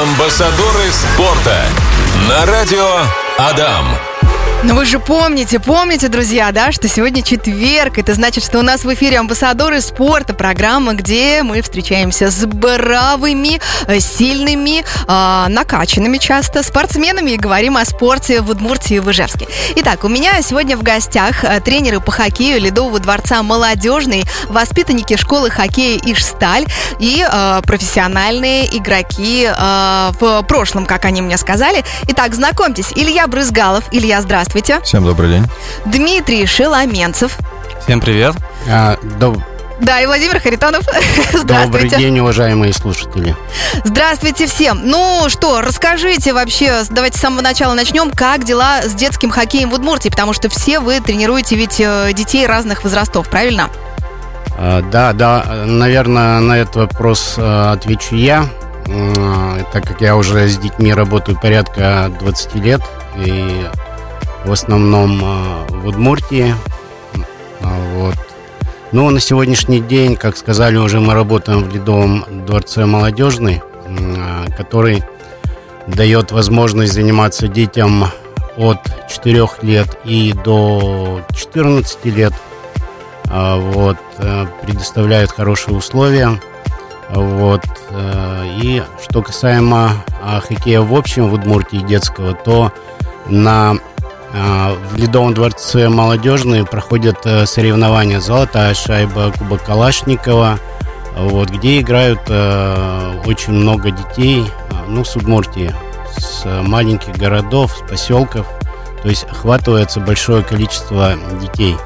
Амбассадоры спорта на радио Адам. Но вы же помните, помните, друзья, да, что сегодня четверг. Это значит, что у нас в эфире амбассадоры спорта, программа, где мы встречаемся с бравыми, э, сильными, э, накачанными часто спортсменами и говорим о спорте в Удмуртии и в Ижевске. Итак, у меня сегодня в гостях э, тренеры по хоккею Ледового дворца «Молодежный», воспитанники школы хоккея «Ижсталь» и э, профессиональные игроки в прошлом, как они мне сказали. Итак, знакомьтесь, Илья Брызгалов. Илья, здравствуйте. Всем добрый день. Дмитрий Шеломенцев. Всем привет. А, доб- Да, и Владимир Харитонов. Добрый Здравствуйте. день, уважаемые слушатели. Здравствуйте всем. Ну что, расскажите вообще, давайте с самого начала начнем, как дела с детским хоккеем в Удмуртии, потому что все вы тренируете ведь э, детей разных возрастов, правильно? А, да, да, наверное, на этот вопрос а, отвечу я, М, так как я уже с детьми работаю порядка 20 лет, и в основном а, в Удмуртии. А, Вот. Ну, на сегодняшний день, как сказали уже, мы работаем в Ледовом дворце молодежный, а, который дает возможность заниматься детям от 4 лет и до 14 лет. Вот, э, предоставляют хорошие условия. Вот. э, И что касаемо хоккея в общем в Удмуртии детского, то на в Ледовом дворце молодежные проходят э, соревнования «Золотая шайба», «Кубок Калашникова», вот, где играют э, очень много детей, ну, с Удмуртии, с э, маленьких городов, с поселков. То есть охватывается большое количество детей.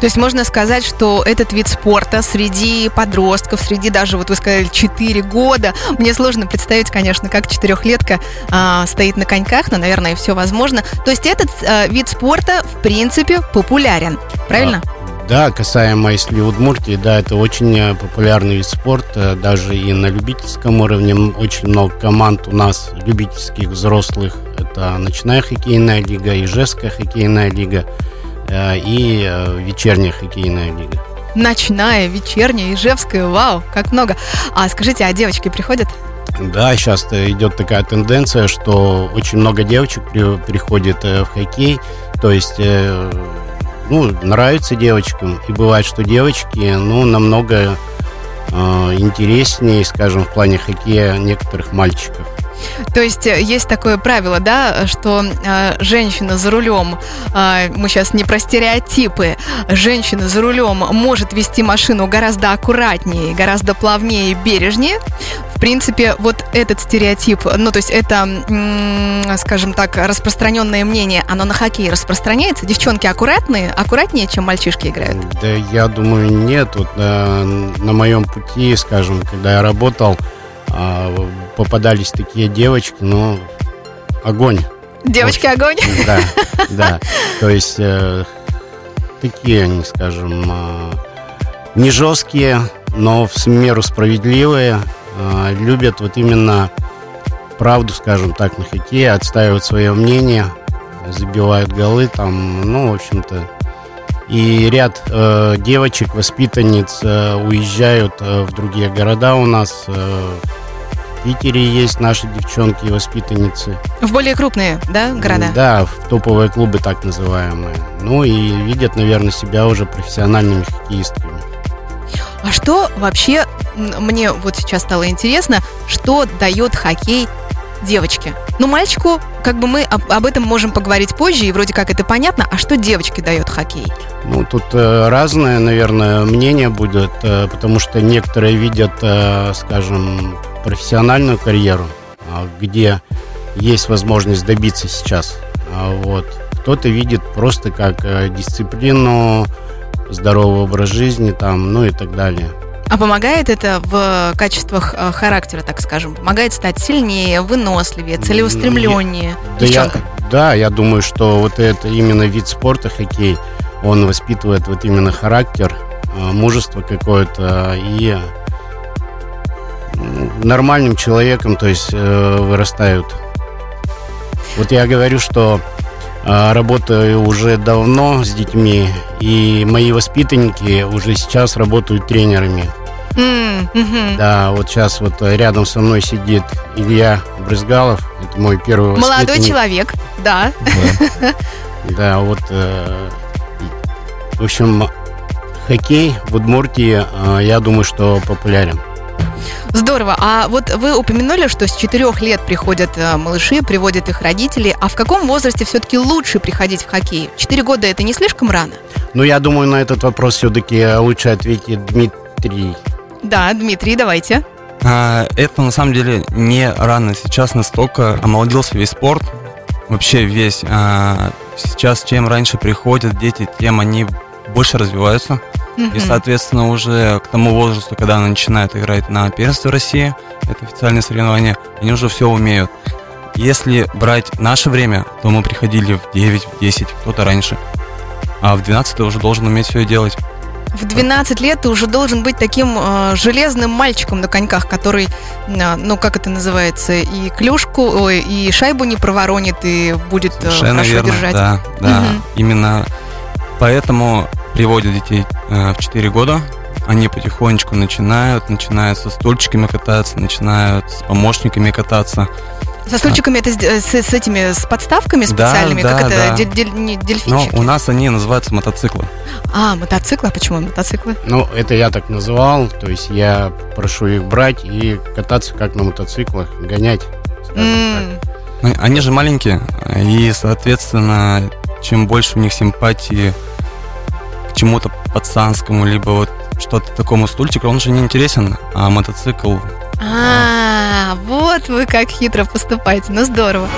То есть можно сказать, что этот вид спорта среди подростков, среди даже, вот вы сказали, 4 года, мне сложно представить, конечно, как четырехлетка а, стоит на коньках, но, наверное, все возможно. То есть этот а, вид спорта, в принципе, популярен, правильно? А, Да, касаемо если Удмуртии, да, это очень э, популярный вид спорта, даже и на любительском уровне. Очень много команд у нас любительских, взрослых. Это ночная хоккейная лига, Ижевская хоккейная лига и э, вечерняя хоккейная лига. Ночная, вечерняя, ижевская, вау, как много. А скажите, а девочки приходят? Да, сейчас идет такая тенденция, что очень много девочек при- приходит э, в хоккей. То есть, э, ну, нравится девочкам. И бывает, что девочки, ну, намного э, интереснее, скажем, в плане хоккея некоторых мальчиков. То есть э, есть такое правило, да, что э, женщина за рулем, э, мы сейчас не про стереотипы, женщина за рулем может вести машину гораздо аккуратнее, гораздо плавнее и бережнее. В принципе, вот этот стереотип, ну, то есть это, м, скажем так, распространенное мнение, оно на хоккей распространяется? Девчонки аккуратные, аккуратнее, чем мальчишки играют? Да, я думаю, нет. Вот э, на моем пути, скажем, когда я работал, э, попадались такие девочки, но огонь. Девочки, огонь! Да, да. То есть э, такие они, скажем, э, не жесткие, но в меру справедливые. э, любят вот именно правду, скажем так, на хоккее, отстаивают свое мнение, забивают голы там, ну, в общем-то. И ряд э, девочек, воспитанниц э, уезжают э, в другие города у нас. э, Питере есть наши девчонки, воспитанницы. В более крупные, да, города? Да, в топовые клубы так называемые. Ну и видят, наверное, себя уже профессиональными хоккеистками. А что вообще, мне вот сейчас стало интересно, что дает хоккей девочке? Ну, мальчику, как бы мы об, об этом можем поговорить позже, и вроде как это понятно, а что девочке дает хоккей? Ну, тут э, разное, наверное, мнение будет, э, потому что некоторые видят, э, скажем, профессиональную карьеру, а, где есть возможность добиться сейчас. А Вот. Кто-то видит просто как э, дисциплину, здоровый образ жизни, там, ну и так далее. А помогает это в качествах э, характера, так скажем? Помогает стать сильнее, выносливее, целеустремленнее Да я, да, я думаю, что вот это именно вид спорта, хоккей, он воспитывает вот именно характер, э, мужество какое-то и нормальным человеком, то есть э, вырастают. Вот я говорю, что э, работаю уже давно с детьми, и мои воспитанники уже сейчас работают тренерами. Мгм. Да, вот сейчас вот рядом со мной сидит Илья Брызгалов. Это мой первый Молодой человек, да. Да, вот, э, в общем, хоккей в Удмуртии, э, я думаю, что популярен. Здорово. А вот вы упомянули, что с четырех лет приходят э, малыши, приводят их родители. А в каком возрасте все-таки лучше приходить в хоккей? Четыре года это не слишком рано? Но я думаю, на этот вопрос все-таки лучше ответит Дмитрий. Да, Дмитрий, давайте. А, Это на самом деле не рано. Сейчас настолько омолодился весь спорт, вообще весь. А, Сейчас чем раньше приходят дети, тем они больше развиваются. И, соответственно, уже к тому возрасту, когда они начинают играть на первенстве России, это официальное соревнование, они уже все умеют. Если брать наше время, то мы приходили в 9, в 10, кто-то раньше. А в 12 ты уже должен уметь все делать. В 12 лет ты уже должен быть таким э, железным мальчиком на коньках, который, э, ну, как это называется, и клюшку, ой, и шайбу не проворонит, и будет э, Совершенно хорошо верно, держать. да, да. Мгм. Именно поэтому приводят детей э, в 4 года. Они потихонечку начинают, начинают со стульчиками кататься, начинают с помощниками кататься. Со стульчиками это с, с- этими, с подставками Да, специальными, как да, это, да. дель- дель- не, Но дельфинчики? у нас они называются мотоциклы. А, мотоциклы? А почему мотоциклы? Ну, это я так называл, то есть я прошу их брать и кататься как на мотоциклах, гонять, Ну, Они же маленькие, и, соответственно, чем больше у них симпатии чему-то пацанскому, либо вот что-то такому стульчику, он же не интересен, а мотоцикл А, вот вы как хитро поступаете. Ну, здорово.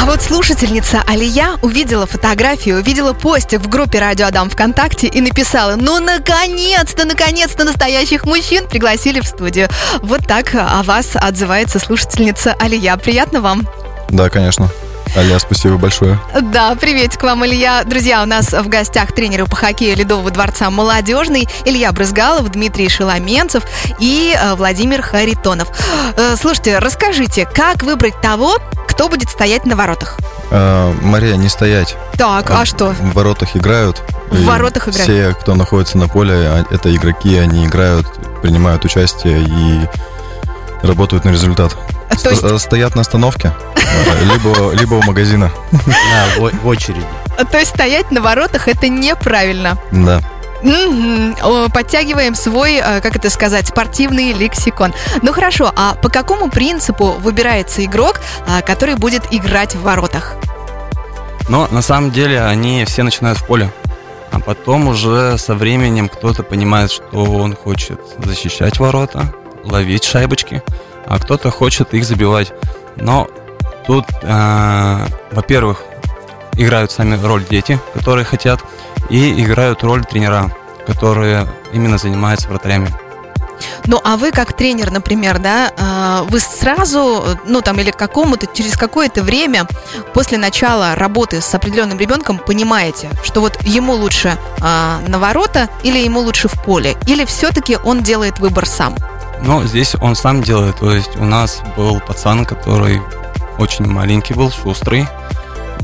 А вот слушательница Алия увидела фотографию, увидела постик в группе Радио Адам ВКонтакте и написала, ну, наконец-то, наконец-то настоящих мужчин пригласили в студию. Вот так о вас отзывается слушательница Алия. Приятно вам? Да, конечно. Аля, спасибо большое. Да, приветик вам, Илья. Друзья, у нас в гостях тренеры по хоккею Ледового дворца «Молодежный» Илья Брызгалов, Дмитрий Шеломенцев и э, Владимир Харитонов. Э, Слушайте, расскажите, как выбрать того, кто будет стоять на воротах? А, Мария, не стоять. Так, а что? В воротах играют. В воротах играют. Все, кто находится на поле, а- это игроки, они играют, принимают участие и работают на результат. То есть, Сто- Стоят на остановке, либо, либо у магазина. Да, в, очереди. то есть стоять на воротах это неправильно. Да. О, Подтягиваем свой, э, как это сказать, спортивный лексикон. Ну хорошо, а по какому принципу выбирается игрок, а, который будет играть в воротах? Но на самом деле они все начинают в поле. А потом уже со временем кто-то понимает, что он хочет защищать ворота, ловить шайбочки, а кто-то хочет их забивать. Но тут, э, во-первых, играют сами роль дети, которые хотят, и играют роль тренера, которые именно занимаются вратарями. Ну, а вы как тренер, например, да, э, вы сразу, ну, там, или какому-то, через какое-то время после начала работы с определенным ребенком понимаете, что вот ему лучше э, на ворота или ему лучше в поле? Или все-таки он делает выбор сам? Но здесь он сам делает. То есть у нас был пацан, который очень маленький был, шустрый,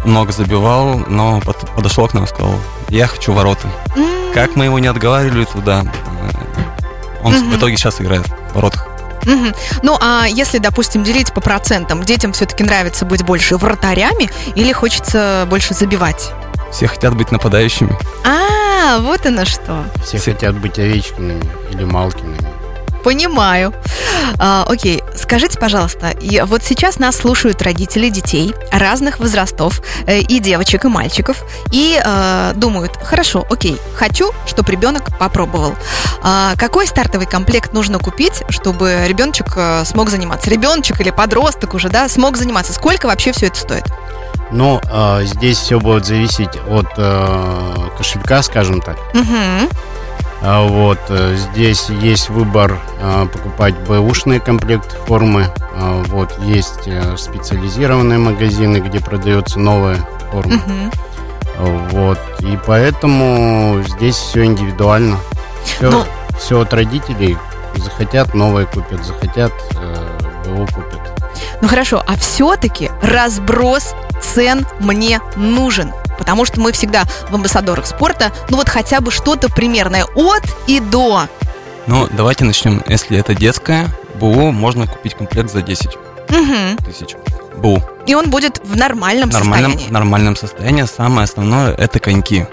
много забивал, но под- подошел к нам и сказал, я хочу ворота. М, Как мы его не отговаривали туда, э, он Мгм. в итоге сейчас играет в воротах. мгм. Ну, а если, допустим, делить по процентам, детям все-таки нравится быть больше вратарями или хочется больше забивать? Все хотят быть нападающими. А, вот оно что. Все хотят быть Овечкиными или Малкиными. Понимаю. А, окей, скажите, пожалуйста, вот сейчас нас слушают родители детей разных возрастов, э, и девочек, и мальчиков, и э, думают, хорошо, окей, хочу, чтобы ребенок попробовал. А, какой стартовый комплект нужно купить, чтобы ребеночек э, смог заниматься? Ребеночек или подросток уже, да, смог заниматься? Сколько вообще все это стоит? Но э, здесь все будет зависеть от э, кошелька, скажем так. Мгм. А вот э, здесь есть выбор э, покупать бэушные комплекты формы. А вот есть э, специализированные магазины, где продается новая форма. Мгм. Вот и поэтому здесь все индивидуально. Все, Ну- от родителей. Захотят новое купят, захотят э, БУ купят. Ну хорошо, а все-таки разброс цен мне нужен. Потому что мы всегда в амбассадорах спорта, ну вот хотя бы что-то примерное от и до. Ну, давайте начнем. Если это детская, БУ можно купить комплект за 10 Мгм. тысяч. БУ. И он будет в нормальном, В нормальном, состоянии. нормальном состоянии. Самое основное это коньки.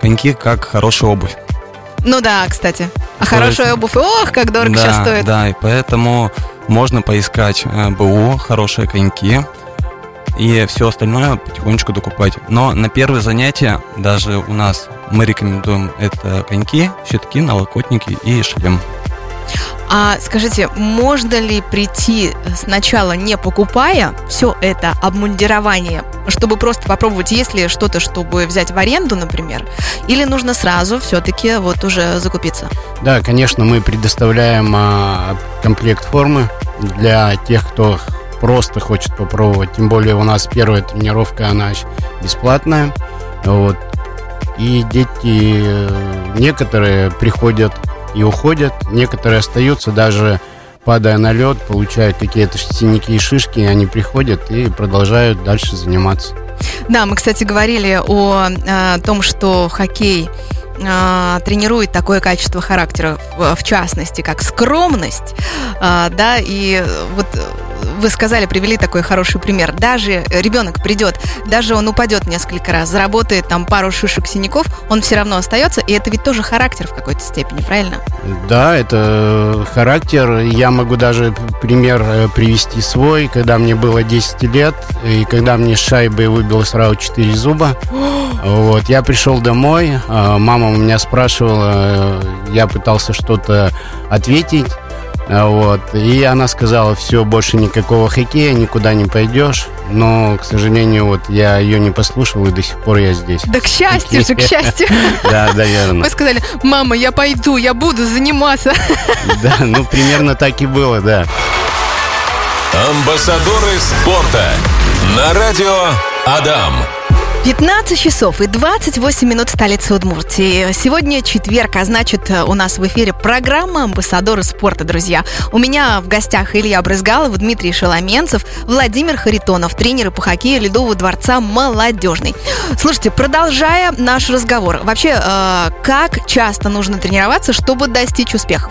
Коньки как хорошая обувь. Ну да, кстати. А То хорошая есть- обувь, ох, как дорого да, сейчас стоит. Да, и поэтому можно поискать э, БУ, хорошие коньки, и все остальное потихонечку докупать. Но на первое занятие даже у нас мы рекомендуем это коньки, щитки, налокотники и шлем. А скажите, можно ли прийти сначала не покупая все это обмундирование, чтобы просто попробовать, есть ли что-то, чтобы взять в аренду, например, или нужно сразу все-таки вот уже закупиться? Да, конечно, мы предоставляем а, комплект формы для тех, кто просто хочет попробовать. Тем более у нас первая тренировка, она бесплатная. Вот. И дети, э, некоторые приходят и уходят, некоторые остаются даже падая на лед, получают какие-то синяки и шишки, и они приходят и продолжают дальше заниматься. Да, мы, кстати, говорили о, э, том, что хоккей э, тренирует такое качество характера, в, частности, как скромность, да, и вот вы сказали, привели такой хороший пример. Даже ребенок придет, даже он упадет несколько раз, заработает там пару шишек синяков, он все равно остается, и это ведь тоже характер в какой-то степени, правильно? Да, это характер. Я могу даже пример э, привести свой, когда мне было 10 лет, и когда мне шайбой выбило сразу 4 зуба. Вот, я пришел домой, а, мама у меня спрашивала, э, я пытался что-то ответить, вот, и она сказала, все, больше никакого хоккея, никуда не пойдешь, но, к сожалению, вот я ее не послушал, и до сих пор я здесь. Да к счастью же, к счастью. Да, наверное. Вы сказали, мама, я пойду, я буду заниматься. Да, ну, примерно так и было, да. Амбассадоры спорта на радио Адам. 15 часов и 28 минут в столице Удмуртии. Сегодня четверг, а значит, у нас в эфире программа «Амбассадоры спорта», друзья. У меня в гостях Илья Брызгалов, Дмитрий Шеломенцев, Владимир Харитонов, тренеры по хоккею Ледового дворца «Молодежный». Слушайте, продолжая наш разговор, вообще, э, как часто нужно тренироваться, чтобы достичь успехов?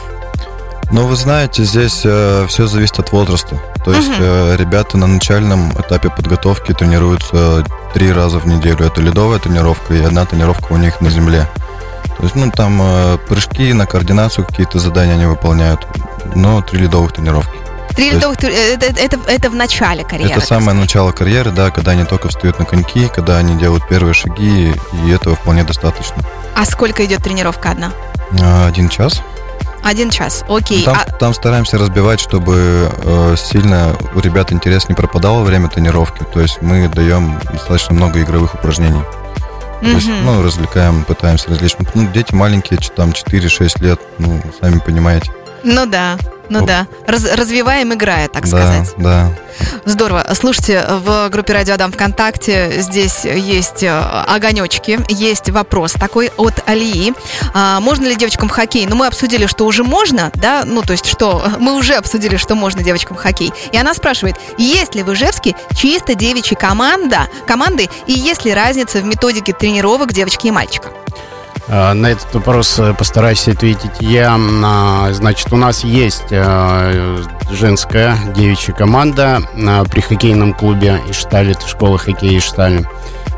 Ну, вы знаете, здесь все зависит от возраста. То есть Мгм. э, ребята на начальном этапе подготовки тренируются три раза в неделю. Это ледовая тренировка и одна тренировка у них на земле. То есть, ну, там э, прыжки на координацию, какие-то задания они выполняют. Но три ледовых тренировки. Три ледовых э, это, это, это в начале карьеры. это самое сказать. начало карьеры, да, когда они только встают на коньки, когда они делают первые шаги, и этого вполне достаточно. А сколько идет тренировка одна? А, Один час. Один час, окей. Там, А- там стараемся разбивать, чтобы э, сильно у ребят интерес не пропадал во время тренировки. То есть мы даем достаточно много игровых упражнений. То есть, ну, развлекаем, пытаемся развлечь. Ну, дети маленькие, там 4-6 лет, ну, сами понимаете. Ну да, ну да. Раз- развиваем, играя, так да, сказать. да. Здорово. Слушайте, в группе Радио Адам ВКонтакте здесь есть э, огонечки, есть вопрос такой от Алии. А, можно ли девочкам хоккей? Ну, мы обсудили, что уже можно, да? Ну, то есть, что мы уже обсудили, что можно девочкам хоккей. И она спрашивает, есть ли в Ижевске чисто девичья команда, команды, и есть ли разница в методике тренировок девочки и мальчика? А, На этот вопрос э, постараюсь ответить я. А, Значит, у нас есть э, женская девичья команда а, при хоккейном клубе Ишталь, это школа хоккея Ишталь.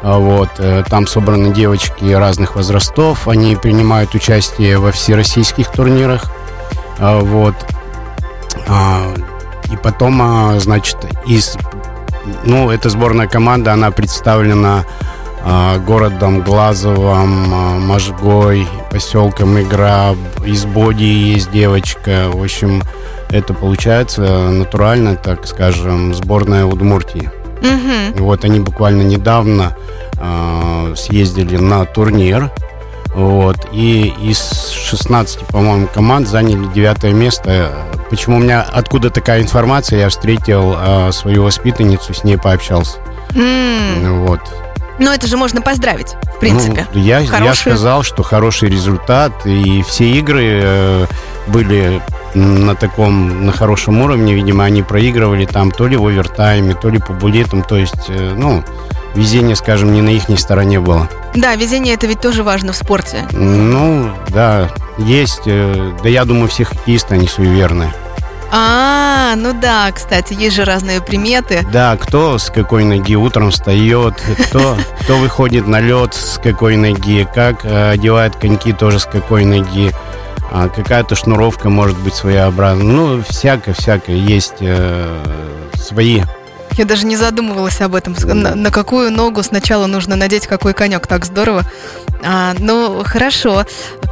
А, Вот, э, там собраны девочки разных возрастов, они принимают участие во всероссийских турнирах. Вот. И потом, значит, из, ну, эта сборная команда, она представлена городом Глазовым, а, Можгой, поселком Игра, из Боди есть девочка. В общем, это получается натурально, так скажем, сборная Удмуртии. Угу. Вот они буквально недавно а, съездили на турнир. Вот, и из 16, по-моему, команд заняли девятое место. Почему у меня откуда такая информация? Я встретил а, свою воспитанницу, с ней пообщался. Вот. Ну, это же можно поздравить, в принципе. Ну, я, я Хороший- сказал, что хороший результат, и все игры э, были на таком, на хорошем уровне, видимо, они проигрывали там то ли в овертайме, то ли по булетам, то есть, э, ну, везение, скажем, не на их стороне было. Да, везение это ведь тоже важно в спорте. Ну, да, есть. э, Да я думаю, все хоккеисты, они суеверные. А, ну да, кстати, есть же разные приметы. Да, кто с какой ноги утром встает, кто, кто выходит на лед с какой ноги, как э, одевает коньки тоже с какой ноги. А какая-то шнуровка может быть своеобразная. Ну, всякое-всякое. Есть э, свои Я даже не задумывалась об этом. На, на какую ногу сначала нужно надеть какой конек. Так здорово. А, ну, хорошо.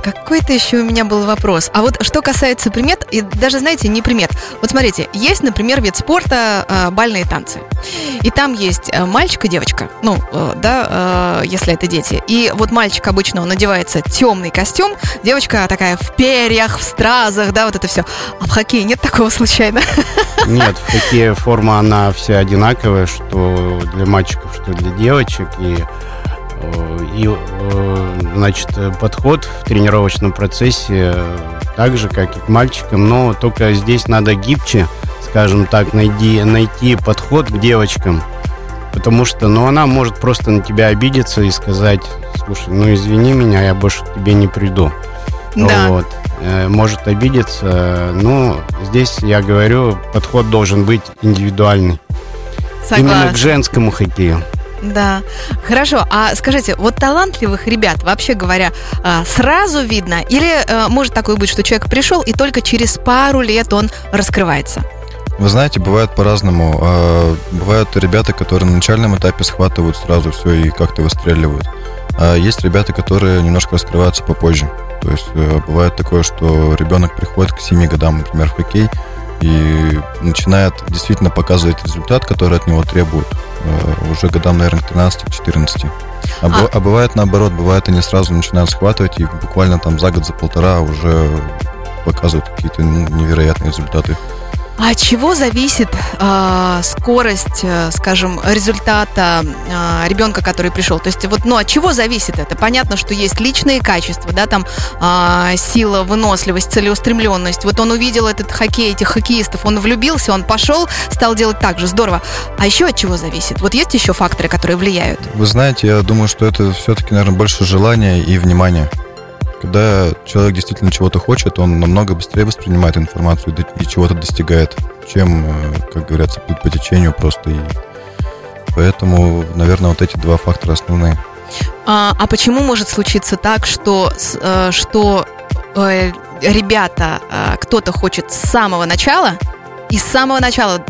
Какой-то еще у меня был вопрос. А вот что касается примет, и даже, знаете, не примет. Вот смотрите, есть, например, вид спорта а, бальные танцы. И там есть а, мальчик и девочка. Ну, э, да, э, если это дети. И вот мальчик обычно, он надевается темный костюм, девочка такая в перьях, в стразах, да, вот это все. А в хоккее нет такого случайно? Нет, в хоккее форма, она вся одинаковая, что для мальчиков, что для девочек. И, э, и э, значит, подход в тренировочном процессе э, так же, как и к мальчикам, но только здесь надо гибче, скажем так, найти, найти подход к девочкам. Потому что, ну, она может просто на тебя обидеться и сказать, слушай, ну, извини меня, я больше к тебе не приду. Да. Вот. Может обидеться. Ну, здесь, я говорю, подход должен быть индивидуальный. Именно Согласна. к женскому хоккею. Да. Хорошо. А скажите, вот талантливых ребят, вообще говоря, а, сразу видно? Или э, может такое быть, что человек пришел и только через пару лет он раскрывается? Вы знаете, бывает по-разному. А, Бывают ребята, которые на начальном этапе схватывают сразу все и как-то выстреливают. А есть ребята, которые немножко раскрываются попозже. То есть э, бывает такое, что ребенок приходит к 7 годам, например, в хоккей и начинает действительно показывать результат, который от него требуют э, уже годам, наверное, к 13-14. А, бы- а бывает наоборот, бывает они сразу начинают схватывать и буквально там за год, за полтора уже показывают какие-то ну, невероятные результаты. А от чего зависит а, скорость, э, скажем, результата а, ребенка, который пришел? То есть вот, ну, от чего зависит это? Понятно, что есть личные качества, да, там а, сила, выносливость, целеустремленность. Вот он увидел этот хоккей, этих хоккеистов, он влюбился, он пошел, стал делать так же, здорово. А еще от чего зависит? Вот есть еще факторы, которые влияют? Вы знаете, я думаю, что это все-таки, наверное, больше желания и внимания. Когда человек действительно чего-то хочет, он намного быстрее воспринимает информацию и чего-то достигает, чем, э, как говорится, плыть по течению просто. И поэтому, наверное, вот эти два фактора основные. А, а почему может случиться так, что, э, что э, ребята, кто-то хочет с самого начала и с самого начала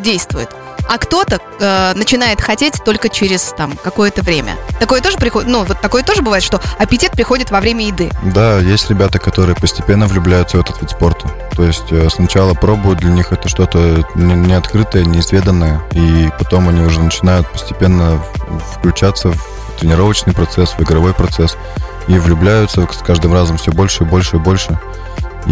действует, а кто-то э, начинает хотеть только через там какое-то время? Такое тоже приходит, ну вот такое тоже бывает, что аппетит приходит во время еды. Да, есть ребята, которые постепенно влюбляются в этот вид спорта. То есть э, сначала пробуют, для них это что-то не- неоткрытое, неизведанное, и потом они уже начинают постепенно включаться в тренировочный процесс, в игровой процесс, и влюбляются с каждым разом все больше и больше и больше, и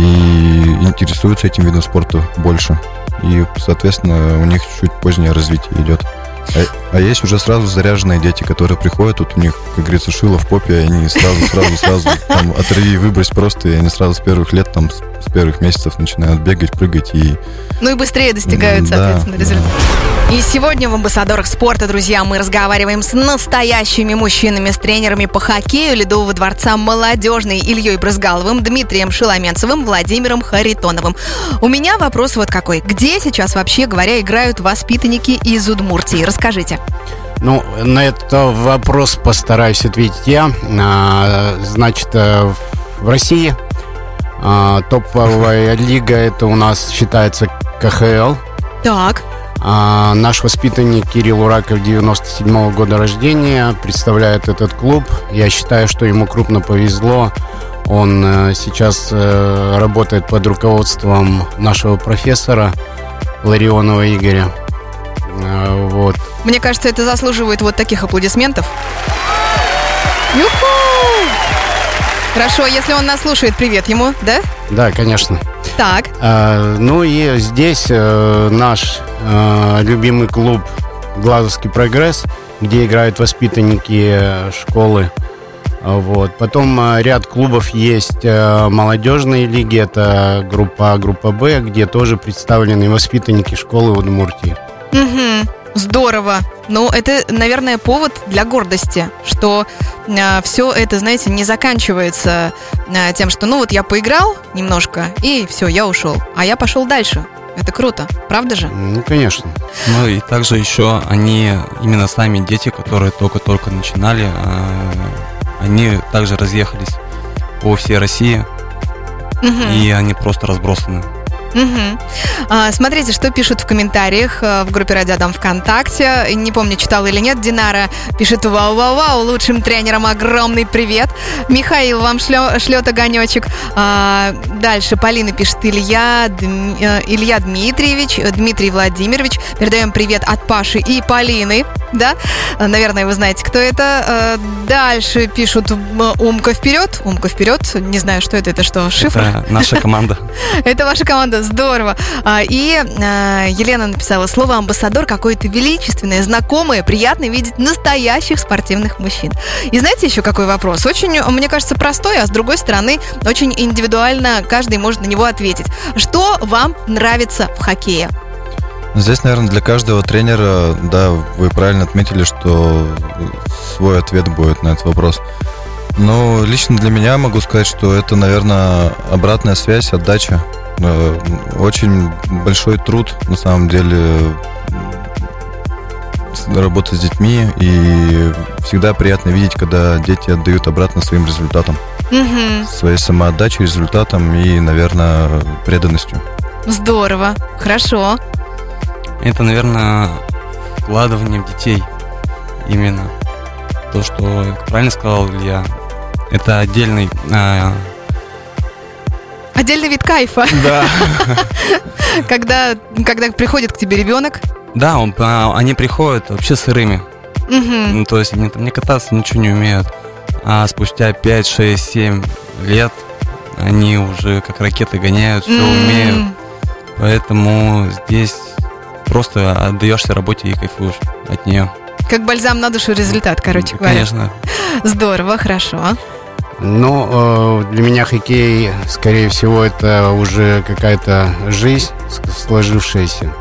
интересуются этим видом спорта больше. И, соответственно, у них чуть позднее развитие идет. А, а есть уже сразу заряженные дети, которые приходят, тут у них, как говорится, шило в попе, и они сразу, сразу, сразу там отрави и выбрось просто, и они сразу с первых лет, там, с, первых месяцев начинают бегать, прыгать, и Ну и быстрее достигают, Да, соответственно, да. И сегодня в «Амбассадорах спорта», друзья, мы разговариваем с настоящими мужчинами, с тренерами по хоккею Ледового дворца «Молодежный» Ильей Брызгаловым, Дмитрием Шиломенцевым, Владимиром Харитоновым. У меня вопрос вот какой. Где сейчас, вообще говоря, играют воспитанники из Удмуртии? Расскажите. Ну, на этот вопрос постараюсь ответить я. А, Значит, э, в России а, топовая лига это у нас считается КХЛ. Так, А наш воспитанник Кирилл Ураков 97 года рождения представляет этот клуб. Я считаю, что ему крупно повезло. Он э, сейчас э, работает под руководством нашего профессора Ларионова Игоря. Э, вот. мне кажется, это заслуживает вот таких аплодисментов. Юху! Хорошо, если он нас слушает, привет ему, да? Да, конечно. Так, А, ну и здесь э, наш э, любимый клуб Глазовский прогресс, где играют воспитанники э, школы. А, Вот. Потом ряд клубов есть молодежные лиги, это группа А, группа Б, где тоже представлены воспитанники школы Удмуртии. Мгм. Здорово. Ну, это, наверное, повод для гордости, что э, все это, знаете, не заканчивается э, тем, что, ну, вот я поиграл немножко, и все, я ушел. А я пошел дальше. Это круто, правда же? Ну, конечно. Ну и также еще они, именно сами дети, которые только-только начинали, э, они также разъехались по всей России, Мгм. и они просто разбросаны. Мгм. А, смотрите, что пишут в комментариях э, в группе Радио Дам ВКонтакте. Не помню, читала или нет. Динара пишет «Вау-вау-вау, лучшим тренерам огромный привет». Михаил вам шлё- шлет огонечек. А, дальше Полина пишет «Илья, Дм- э, Илья Дмитриевич, э, Дмитрий Владимирович. Передаем привет от Паши и Полины». Да? Наверное, вы знаете, кто это. Э, Дальше пишут «Умка вперед». «Умка вперед». Не знаю, что это. Это что, шифр? Это наша команда. Это ваша команда, здорово. А, И а, Елена написала слово амбассадор какое-то величественное, знакомое, приятно видеть настоящих спортивных мужчин. И знаете еще какой вопрос? Очень, мне кажется, простой, а с другой стороны, очень индивидуально каждый может на него ответить. Что вам нравится в хоккее? Здесь, наверное, для каждого тренера, да, вы правильно отметили, что свой ответ будет на этот вопрос. Но лично для меня могу сказать, что это, наверное, обратная связь, отдача. Э, Очень большой труд, на самом деле, работать с детьми. И всегда приятно видеть, когда дети отдают обратно своим результатам. Мгм, Своей самоотдачей, результатом и, наверное, преданностью. здорово, хорошо. Это, наверное, вкладывание в детей. Именно. То, что правильно сказал Илья. Это отдельный... а, Отдельный вид кайфа, да. когда, когда приходит к тебе ребенок. Да, он, а, они приходят вообще сырыми. Мгм. Ну, то есть они там не кататься, ничего не умеют. А спустя 5, 6, 7 лет они уже как ракеты гоняют, все М, умеют. Поэтому здесь просто отдаешься работе и кайфуешь от нее. Как бальзам на душу результат, короче говоря. Конечно. Здорово, хорошо. Ну, э, для меня хоккей, скорее всего, это уже какая-то жизнь сложившаяся.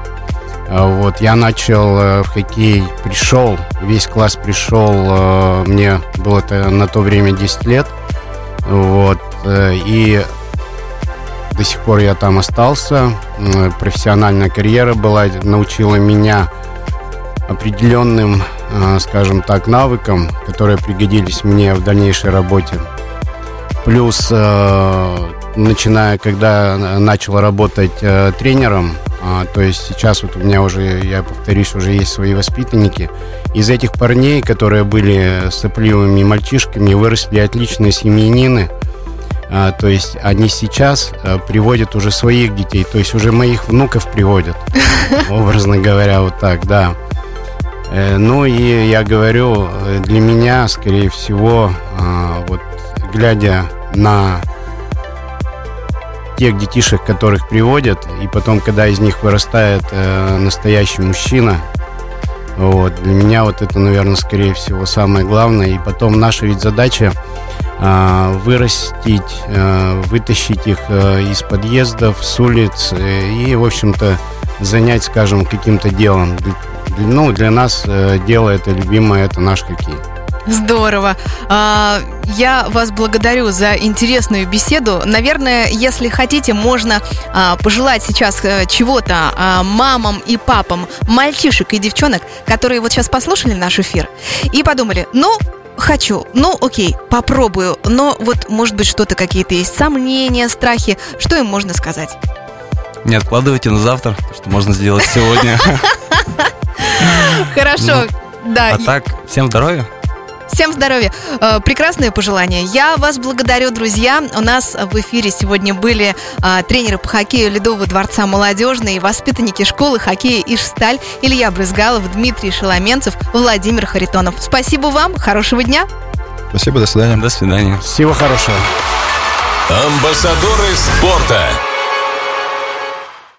А Вот, я начал э, в хоккей, пришел, весь класс пришел, э, мне было это на то время 10 лет, вот, и до сих пор я там остался, профессиональная карьера была, научила меня определенным, скажем так, навыкам, которые пригодились мне в дальнейшей работе. Плюс, э, начиная, когда начал работать э, тренером, а, то есть сейчас вот у меня уже, я повторюсь, уже есть свои воспитанники. Из этих парней, которые были сопливыми мальчишками, выросли отличные семьянины. А, то есть они сейчас э, приводят уже своих детей, то есть уже моих внуков приводят, образно говоря, вот так, да. Э, Ну и я говорю, э, для меня, скорее всего, а, вот глядя на тех детишек, которых приводят, и потом, когда из них вырастает э, настоящий мужчина, вот, для меня вот это, наверное, скорее всего самое главное. И потом наша ведь задача а, вырастить, э, вытащить их э, из подъездов, с улиц э, и, в общем-то, занять, скажем, каким-то делом. Для- Ну, для нас э, дело это любимое, это наш хоккей. Здорово. А, Я вас благодарю за интересную беседу. Наверное, если хотите, можно а, пожелать сейчас э, чего-то а, мамам и папам, мальчишек и девчонок, которые вот сейчас послушали наш эфир и подумали, ну, хочу, ну, окей, попробую, но вот, может быть, что-то какие-то есть сомнения, страхи, что им можно сказать? Не откладывайте на завтра, что можно сделать сегодня. Хорошо, да. А так, всем здоровья. Всем здоровья. Э, Прекрасное пожелание. Я вас благодарю, друзья. У нас в эфире сегодня были а, тренеры по хоккею Ледового дворца молодежные, воспитанники школы хоккея Ишсталь Илья Брызгалов, Дмитрий Шеломенцев, Владимир Харитонов. Спасибо вам, хорошего дня. Спасибо, до свидания. До свидания. Всего хорошего. Амбассадоры спорта.